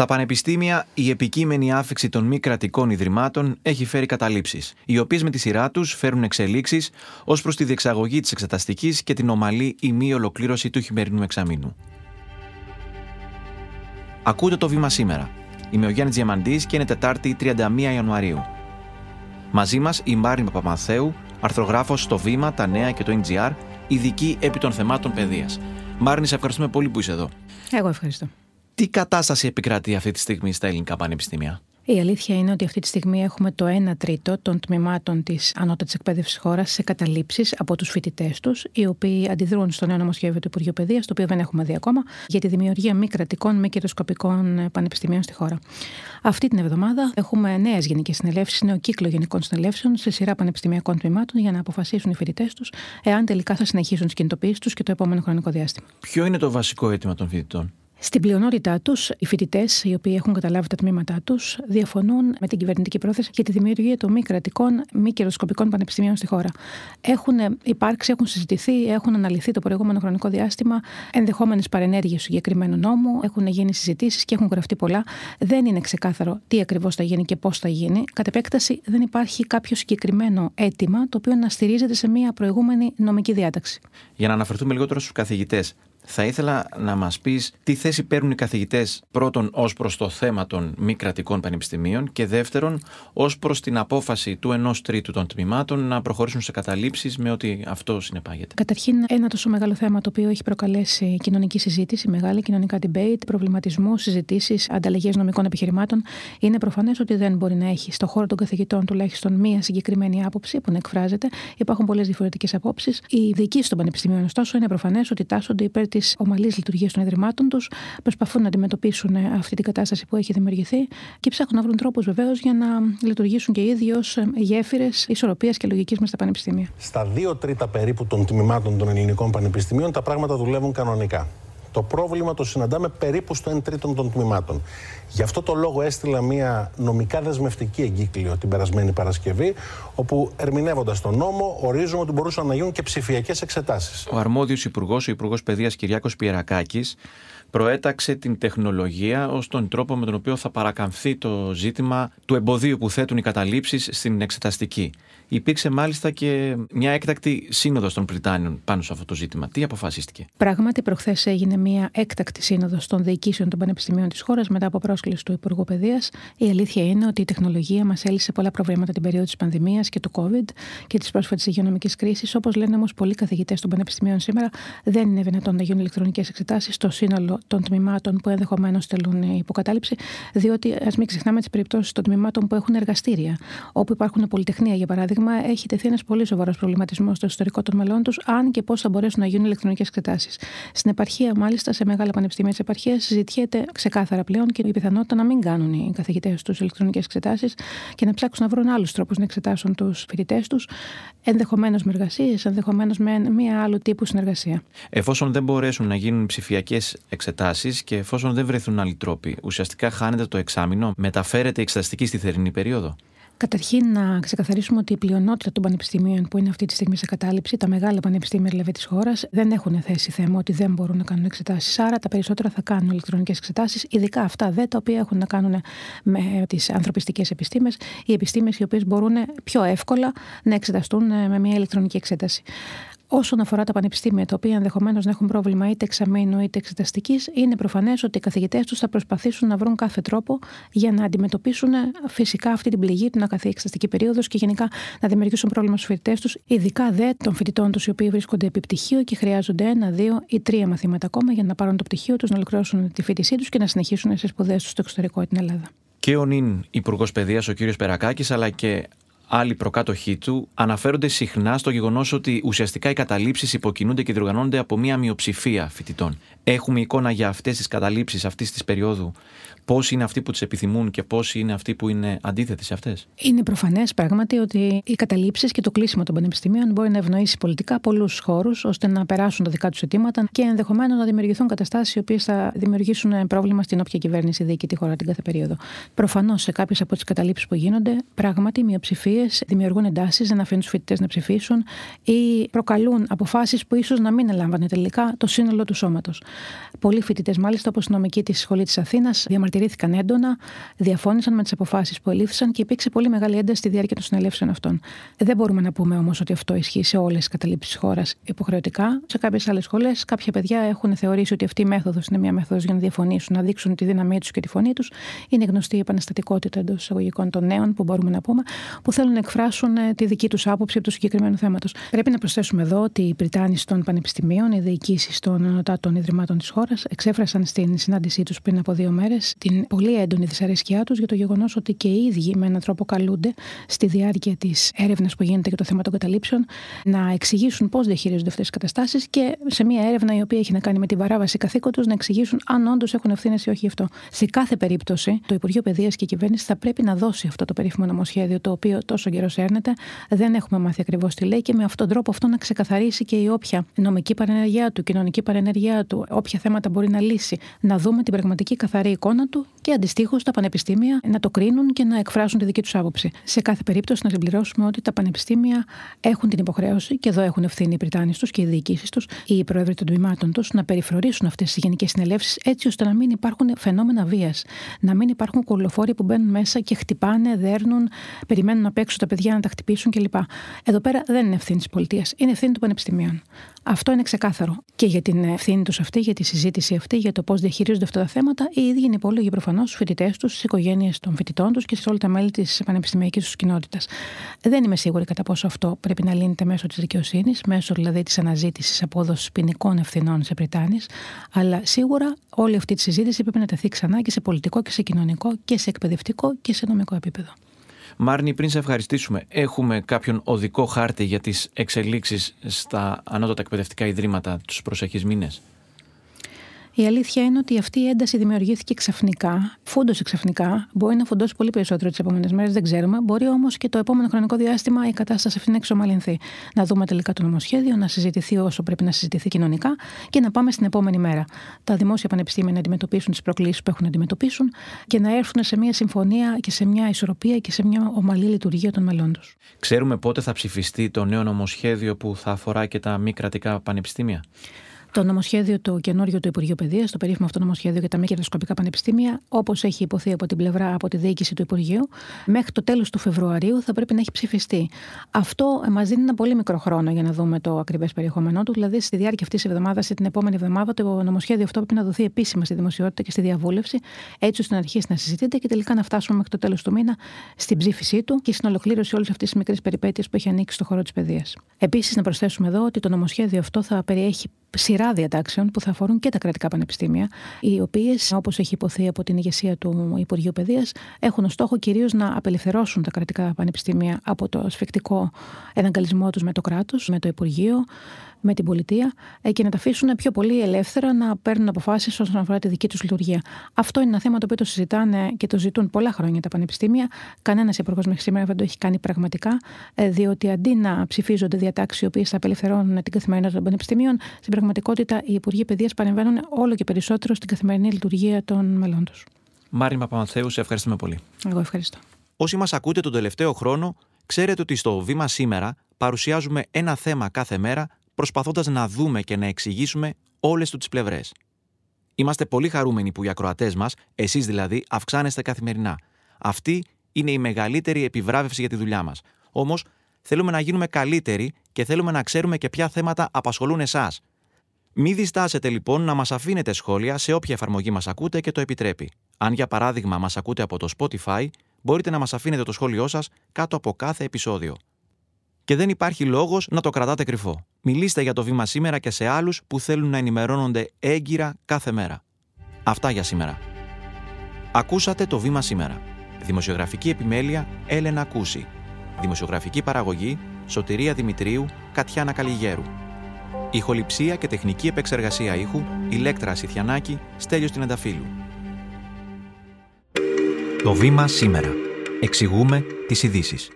Στα πανεπιστήμια, η επικείμενη άφηξη των μη κρατικών ιδρυμάτων έχει φέρει καταλήψεις, οι οποίες με τη σειρά τους φέρουν εξελίξεις ως προς τη διεξαγωγή της εξεταστικής και την ομαλή ή μη ολοκλήρωση του χειμερινού εξαμήνου. Ακούτε το βήμα σήμερα. Είμαι ο Γιάννης Διαμαντής και είναι Τετάρτη 31 Ιανουαρίου. Μαζί μας η Μάριν Παπαμαθέου, αρθρογράφος στο Βήμα, τα Νέα και το NGR, ειδική επί των θεμάτων παιδείας. Μάριν, σε ευχαριστούμε πολύ που είσαι εδώ. Εγώ ευχαριστώ. Τι κατάσταση επικρατεί αυτή τη στιγμή στα ελληνικά πανεπιστήμια; Η αλήθεια είναι ότι αυτή τη στιγμή έχουμε το 1 τρίτο των τμήματων της ανώτατης εκπαίδευσης χώρας σε καταλήψεις από τους φοιτητές τους, οι οποίοι αντιδρούν στο νέο νομοσχέδιο του Υπουργείου Παιδείας, το οποίο δεν έχουμε δει ακόμα, για τη δημιουργία μη κρατικών, μη κερδοσκοπικών πανεπιστημίων στη χώρα. Αυτή την εβδομάδα έχουμε νέες γενικές συνελεύσεις, νέο κύκλο γενικών συνελεύσεων σε σειρά πανεπιστημιακών τμήματων για να αποφασίσουν οι φοιτητές τους εάν τελικά θα συνεχίσουν τις κινητοποιήσεις τους και το επόμενο χρονικό διάστημα. Ποιο είναι το βασικό αίτημα των φοιτητών; Στην πλειονότητά τους, οι φοιτητές, οι οποίοι έχουν καταλάβει τα τμήματά τους, διαφωνούν με την κυβερνητική πρόθεση για τη δημιουργία των μη κρατικών, μη κερδοσκοπικών πανεπιστημίων στη χώρα. Έχουν υπάρξει, έχουν συζητηθεί, έχουν αναλυθεί το προηγούμενο χρονικό διάστημα ενδεχόμενες παρενέργειες του συγκεκριμένου νόμου, έχουν γίνει συζητήσεις και έχουν γραφτεί πολλά. Δεν είναι ξεκάθαρο τι ακριβώς θα γίνει και πώς θα γίνει. Κατ' επέκταση, δεν υπάρχει κάποιο συγκεκριμένο αίτημα το οποίο να στηρίζεται σε μια προηγούμενη νομική διάταξη. Για να αναφερθούμε λιγότερο στους καθηγητές, θα ήθελα να μας πεις τι θέση παίρνουν οι καθηγητές πρώτον ως προς το θέμα των μη κρατικών πανεπιστημίων και δεύτερον ως προς την απόφαση του ενός τρίτου των τμήματων να προχωρήσουν σε καταλήψεις με ό,τι αυτό συνεπάγεται. Καταρχήν, ένα τόσο μεγάλο θέμα το οποίο έχει προκαλέσει κοινωνική συζήτηση, μεγάλη κοινωνικά debate, προβληματισμού, συζητήσεις, ανταλλαγές νομικών επιχειρημάτων, είναι προφανές ότι δεν μπορεί να έχει στο χώρο των καθηγητών τουλάχιστον μία συγκεκριμένη άποψη που να εκφράζεται. Υπάρχουν πολλές διαφορετικές απόψεις. Οι διοικήσει των πανεπιστημίων, ωστόσο, είναι προφανές ότι τάσσονται υπέρ της ομαλής λειτουργίας των ιδρυμάτων τους, προσπαθούν να αντιμετωπίσουν αυτή την κατάσταση που έχει δημιουργηθεί και ψάχνουν να βρουν τρόπους βεβαίως για να λειτουργήσουν και οι ίδιοι ως γέφυρες ισορροπίας και λογικής μες στα πανεπιστήμια. Στα δύο τρίτα περίπου των τμήματων των ελληνικών πανεπιστημίων τα πράγματα δουλεύουν κανονικά. Το πρόβλημα το συναντάμε περίπου στο 1 τρίτο των τμήματων. Γι' αυτό το λόγο έστειλα μια νομικά δεσμευτική εγκύκλιο την περασμένη Παρασκευή, όπου ερμηνεύοντας τον νόμο, ορίζουμε ότι μπορούσαν να γίνουν και ψηφιακές εξετάσεις. Ο αρμόδιος υπουργός, ο Υπουργός Παιδείας Κυριάκος Πιερακάκης, προέταξε την τεχνολογία ως τον τρόπο με τον οποίο θα παρακαμφθεί το ζήτημα του εμποδίου που θέτουν οι καταλήψεις στην εξεταστική. Υπήρξε μάλιστα και μια έκτακτη σύνοδος των Πριτάνιων πάνω σε αυτό το ζήτημα. Τι αποφασίστηκε; Πράγματι, προχθές έγινε μια έκτακτη σύνοδος των διοικήσεων των πανεπιστημίων της χώρας μετά από πρόσκληση του Υπουργού Παιδείας. Η αλήθεια είναι ότι η τεχνολογία μας έλυσε πολλά προβλήματα την περίοδο της πανδημίας και του COVID και της πρόσφατης υγειονομικής κρίσης. Όπως λένε όμως πολλοί καθηγητές των πανεπιστημίων σήμερα, δεν είναι δυνατόν να γίνουν ηλεκτρονικές εξετάσεις στο σύνολο των τμήματων που ενδεχομένως στελούν υποκατάληψη, διότι ας μην ξεχνάμε τις περιπτώσεις των τμήματων που έχουν εργαστήρια, όπου υπάρχουν πολυτεχνία, για παράδειγμα, έχει τεθεί ένας πολύ σοβαρός προβληματισμός στο ιστορικό των μελών τους, αν και πώς θα μπορέσουν να γίνουν ηλεκτρονικές εξετάσεις. Στην επαρχία, μάλιστα, σε μεγάλα πανεπιστήμια της επαρχίας, συζητιέται ξεκάθαρα πλέον και η πιθανότητα να μην κάνουν οι καθηγητές τους ηλεκτρονικές εξετάσεις και να ψάξουν να βρουν άλλους τρόπους να εξετάσουν τους φοιτητές τους, ενδεχομένως με εργασίες, ενδεχομένως με μία άλλου τύπου συνεργασία. Εφόσον δεν μπορέσουν να γίνουν ψηφιακές εξετάσεις και εφόσον δεν βρεθούν άλλοι τρόποι, ουσιαστικά χάνεται το εξάμεινο, μεταφέρεται η εξεταστική στη θερινή περίοδο. Καταρχήν, να ξεκαθαρίσουμε ότι η πλειονότητα των πανεπιστημίων που είναι αυτή τη στιγμή σε κατάληψη, τα μεγάλα πανεπιστήμια δηλαδή της χώρας, δεν έχουν θέσει θέμα ότι δεν μπορούν να κάνουν εξετάσεις. Άρα, τα περισσότερα θα κάνουν ηλεκτρονικές εξετάσεις, ειδικά αυτά δε τα οποία έχουν να κάνουν με τις ανθρωπιστικές επιστήμες, οι επιστήμες οι οποίες μπορούν πιο εύκολα να εξεταστούν με μια ηλεκτρονική εξέταση. Όσον αφορά τα πανεπιστήμια, τα οποία ενδεχομένως να έχουν πρόβλημα είτε εξαμήνου είτε εξεταστικής, είναι προφανές ότι οι καθηγητές τους θα προσπαθήσουν να βρουν κάθε τρόπο για να αντιμετωπίσουν φυσικά αυτή την πληγή, την ακαθή εξεταστική περίοδος και γενικά να δημιουργήσουν πρόβλημα στους φοιτητές τους, ειδικά δε των φοιτητών τους οι οποίοι βρίσκονται επί πτυχίο και χρειάζονται ένα, δύο ή τρία μαθήματα ακόμα για να πάρουν το πτυχίο τους, να ολοκληρώσουν τη φοιτησή τους και να συνεχίσουν σε σπουδές τους στο εξωτερικό την Ελλάδα. Και ο νυν Υπουργός Παιδείας, ο κ. Περακάκης, αλλά και άλλοι προκάτοχοί του αναφέρονται συχνά στο γεγονός ότι ουσιαστικά οι καταλήψεις υποκινούνται και διοργανώνονται από μία μειοψηφία φοιτητών. Έχουμε εικόνα για αυτές τις καταλήψεις αυτής της περίοδου; Πόσοι είναι αυτοί που τις επιθυμούν και πόσοι είναι αυτοί που είναι αντίθετοι σε αυτές; Είναι προφανές πράγματι ότι οι καταλήψεις και το κλείσιμο των πανεπιστημίων μπορεί να ευνοήσει πολιτικά πολλούς χώρους ώστε να περάσουν τα δικά τους αιτήματα και ενδεχομένως να δημιουργηθούν καταστάσεις οι οποίες θα δημιουργήσουν πρόβλημα στην όποια κυβέρνηση διοικεί τη χώρα την κάθε περίοδο. Προφανώς σε κάποιες από τις καταλήψεις που γίνονται, πράγματι οι μειοψηφίες δημιουργούν εντάσεις, δεν αφήνουν τους φοιτητές να ψηφίσουν ή προκαλούν αποφάσεις που ίσως να μην ελάμβανε τελικά το σύνολο του σώματος. Πολλοί φοιτητές, μάλιστα όπως η νομική της σχολή της Αθήνας, διαμαρτυρήθηκαν διαμαρτυρήθηκαν έντονα, διαφώνησαν με τις αποφάσεις που ελήφθησαν και υπήρξε πολύ μεγάλη ένταση στη διάρκεια των συνελεύσεων αυτών. Δεν μπορούμε να πούμε όμως ότι αυτό ισχύει σε όλες τις καταλήψεις της χώρας υποχρεωτικά. Σε κάποιες άλλες σχολές, κάποια παιδιά έχουν θεωρήσει ότι αυτή η μέθοδος είναι μια μέθοδος για να διαφωνήσουν, να δείξουν τη δύναμή τους και τη φωνή τους. Είναι γνωστή η επαναστατικότητα εντός εισαγωγικών των νέων, που μπορούμε να πούμε, που θέλουν να εκφράσουν ε, τη δική τους άποψη του συγκεκριμένου θέματος. Πρέπει να προσθέσουμε εδώ ότι οι Πριτάνοι των πανεπιστημίων, οι διοικήσεις των ανωτάτων ιδρυμάτων της χώρας, εξέφρασαν στην συνάντησή τους πριν από δύο μέρες την πολύ έντονη δυσαρέσκειά τους για το γεγονός ότι και οι ίδιοι με έναν τρόπο καλούνται στη διάρκεια της έρευνας που γίνεται για το θέμα των καταλήψεων να εξηγήσουν πώς διαχειρίζονται αυτές τις καταστάσεις και σε μια έρευνα η οποία έχει να κάνει με την παράβαση καθήκοντο να εξηγήσουν αν όντως έχουν ευθύνες ή όχι γι' αυτό. Σε κάθε περίπτωση, το Υπουργείο Παιδείας και η κυβέρνησης θα πρέπει να δώσει αυτό το περίφημο νομοσχέδιο το οποίο τόσο καιρός έρνεται. Δεν έχουμε μάθει ακριβώς τι λέει και με αυτόν τον τρόπο αυτό να ξεκαθαρίσει και η όποια νομική παρενεργιά του, κοινωνική παρενεργιά του, όποια θέματα μπορεί να λύσει. Να δούμε την πραγματική καθαρή εικόνα του και αντιστοίχως τα πανεπιστήμια να το κρίνουν και να εκφράσουν τη δική τους άποψη. Σε κάθε περίπτωση, να συμπληρώσουμε ότι τα πανεπιστήμια έχουν την υποχρέωση, και εδώ έχουν ευθύνη οι Πριτάνοι τους και οι διοικήσεις τους, οι πρόεδροι των τμήματων τους, να περιφρορήσουν αυτές τις γενικές συνελεύσεις έτσι ώστε να μην υπάρχουν φαινόμενα βίας. Να μην υπάρχουν κολοφόροι που μπαίνουν μέσα και χτυπάνε, δέρνουν, περιμένουν να παίξουν τα παιδιά να τα χτυπήσουν κλπ. Εδώ πέρα δεν είναι ευθύνη της πολιτείας, είναι ευθύνη των πανεπιστημίων. Αυτό είναι ξεκάθαρο. Και για την ευθύνη τους αυτή, για τη συζήτηση αυτή, για το πώς διαχειρίζονται αυτά τα θέματα, οι ίδιοι είναι υπόλογοι προφανώς στους φοιτητές τους, στις οικογένειες των φοιτητών τους και σε όλα τα μέλη της πανεπιστημιακής τους κοινότητας. Δεν είμαι σίγουρη κατά πόσο αυτό πρέπει να λύνεται μέσω της δικαιοσύνης, μέσω δηλαδή της αναζήτησης απόδοση ποινικών ευθυνών σε Πριτάνης, αλλά σίγουρα όλη αυτή τη συζήτηση πρέπει να τεθεί ξανά και σε πολιτικό και σε κοινωνικό και σε εκπαιδευτικό και σε νομικό επίπεδο. Μάρνη, πριν σε ευχαριστήσουμε, έχουμε κάποιον οδικό χάρτη για τις εξελίξεις στα ανώτατα εκπαιδευτικά ιδρύματα τους προσεχείς μήνες; Η αλήθεια είναι ότι αυτή η ένταση δημιουργήθηκε ξαφνικά, φούντωσε ξαφνικά. Μπορεί να φουντώσει πολύ περισσότερο τις επόμενες μέρες, δεν ξέρουμε. Μπορεί όμως και το επόμενο χρονικό διάστημα η κατάσταση αυτή να εξομαλυνθεί. Να δούμε τελικά το νομοσχέδιο, να συζητηθεί όσο πρέπει να συζητηθεί κοινωνικά και να πάμε στην επόμενη μέρα. Τα δημόσια πανεπιστήμια να αντιμετωπίσουν τις προκλήσεις που έχουν να αντιμετωπίσουν και να έρθουν σε μια συμφωνία και σε μια ισορροπία και σε μια ομαλή λειτουργία των μελών τους. Ξέρουμε πότε θα ψηφιστεί το νέο νομοσχέδιο που θα αφορά και τα μη κρατικά πανεπιστήμια; Το νομοσχέδιο του καινούριο του Υπουργείου Παιδείας, το περίφημο αυτό νομοσχέδιο για τα μη κερδοσκοπικά πανεπιστήμια, όπως έχει υποθεί από την πλευρά, από τη διοίκηση του Υπουργείου, μέχρι το τέλος του Φεβρουαρίου θα πρέπει να έχει ψηφιστεί. Αυτό μας δίνει ένα πολύ μικρό χρόνο για να δούμε το ακριβές περιεχόμενό του. Δηλαδή, στη διάρκεια αυτής της εβδομάδας ή την επόμενη εβδομάδα, το νομοσχέδιο αυτό πρέπει να δοθεί επίσημα στη δημοσιότητα και στη διαβούλευση, έτσι ώστε να αρχίσει να συζητείται και τελικά να φτάσουμε μέχρι το τέλος του μήνα στην ψήφισή του και στην ολοκλήρωση όλης αυτής της μικρής περιπέτειας που έχει ανοίξει στο χώρο της παιδείας. Επίσης, να προσθέσουμε εδώ ότι το νομοσχέδιο αυτό θα περιέχει σειρά διατάξεων που θα αφορούν και τα κρατικά πανεπιστήμια, οι οποίες, όπως έχει υποθεί από την ηγεσία του Υπουργείου Παιδείας, έχουν ως στόχο κυρίως να απελευθερώσουν τα κρατικά πανεπιστήμια από το σφιχτικό εναγκαλισμό τους με το κράτος, με το Υπουργείο, με την πολιτεία ε, και να τα αφήσουν πιο πολύ ελεύθερα να παίρνουν αποφάσεις όσον αφορά τη δική τους λειτουργία. Αυτό είναι ένα θέμα το οποίο το συζητάνε και το ζητούν πολλά χρόνια τα πανεπιστήμια. Κανένας υπουργός μέχρι σήμερα δεν το έχει κάνει πραγματικά, ε, διότι αντί να ψηφίζονται διατάξεις οι οποίες θα απελευθερώνουν την καθημερινότητα των πανεπιστημίων, στην πραγματικότητα οι υπουργοί παιδείας παρεμβαίνουν όλο και περισσότερο στην καθημερινή λειτουργία των μελών τους. Μάρι Παπανθέου, σε ευχαριστούμε πολύ. Εγώ ευχαριστώ. Όσοι μας ακούτε τον τελευταίο χρόνο, ξέρετε ότι στο βήμα σήμερα παρουσιάζουμε ένα θέμα κάθε μέρα προσπαθώντας να δούμε και να εξηγήσουμε όλες τους τι πλευρές. Είμαστε πολύ χαρούμενοι που οι ακροατές μας, εσείς δηλαδή, αυξάνεστε καθημερινά. Αυτή είναι η μεγαλύτερη επιβράβευση για τη δουλειά μας. Όμως, θέλουμε να γίνουμε καλύτεροι και θέλουμε να ξέρουμε και ποια θέματα απασχολούν εσάς. Μην διστάσετε λοιπόν να μας αφήνετε σχόλια σε όποια εφαρμογή μας ακούτε και το επιτρέπει. Αν για παράδειγμα μας ακούτε από το Spotify, μπορείτε να μας αφήνετε το σχόλιο σας κάτω από κάθε επεισόδιο και δεν υπάρχει λόγος να το κρατάτε κρυφό. Μιλήστε για το βήμα σήμερα και σε άλλους που θέλουν να ενημερώνονται έγκυρα κάθε μέρα. Αυτά για σήμερα. Ακούσατε το βήμα σήμερα. Δημοσιογραφική επιμέλεια Έλενα Κούση. Δημοσιογραφική παραγωγή Σωτηρία Δημητρίου Κατιάνα Καλιγέρου. Ηχοληψία και τεχνική επεξεργασία ήχου Ηλέκτρα Σιθιανάκη Στέλιος Τινενταφύλου. Το βήμα σήμερα. Εξηγούμε τις ειδήσεις.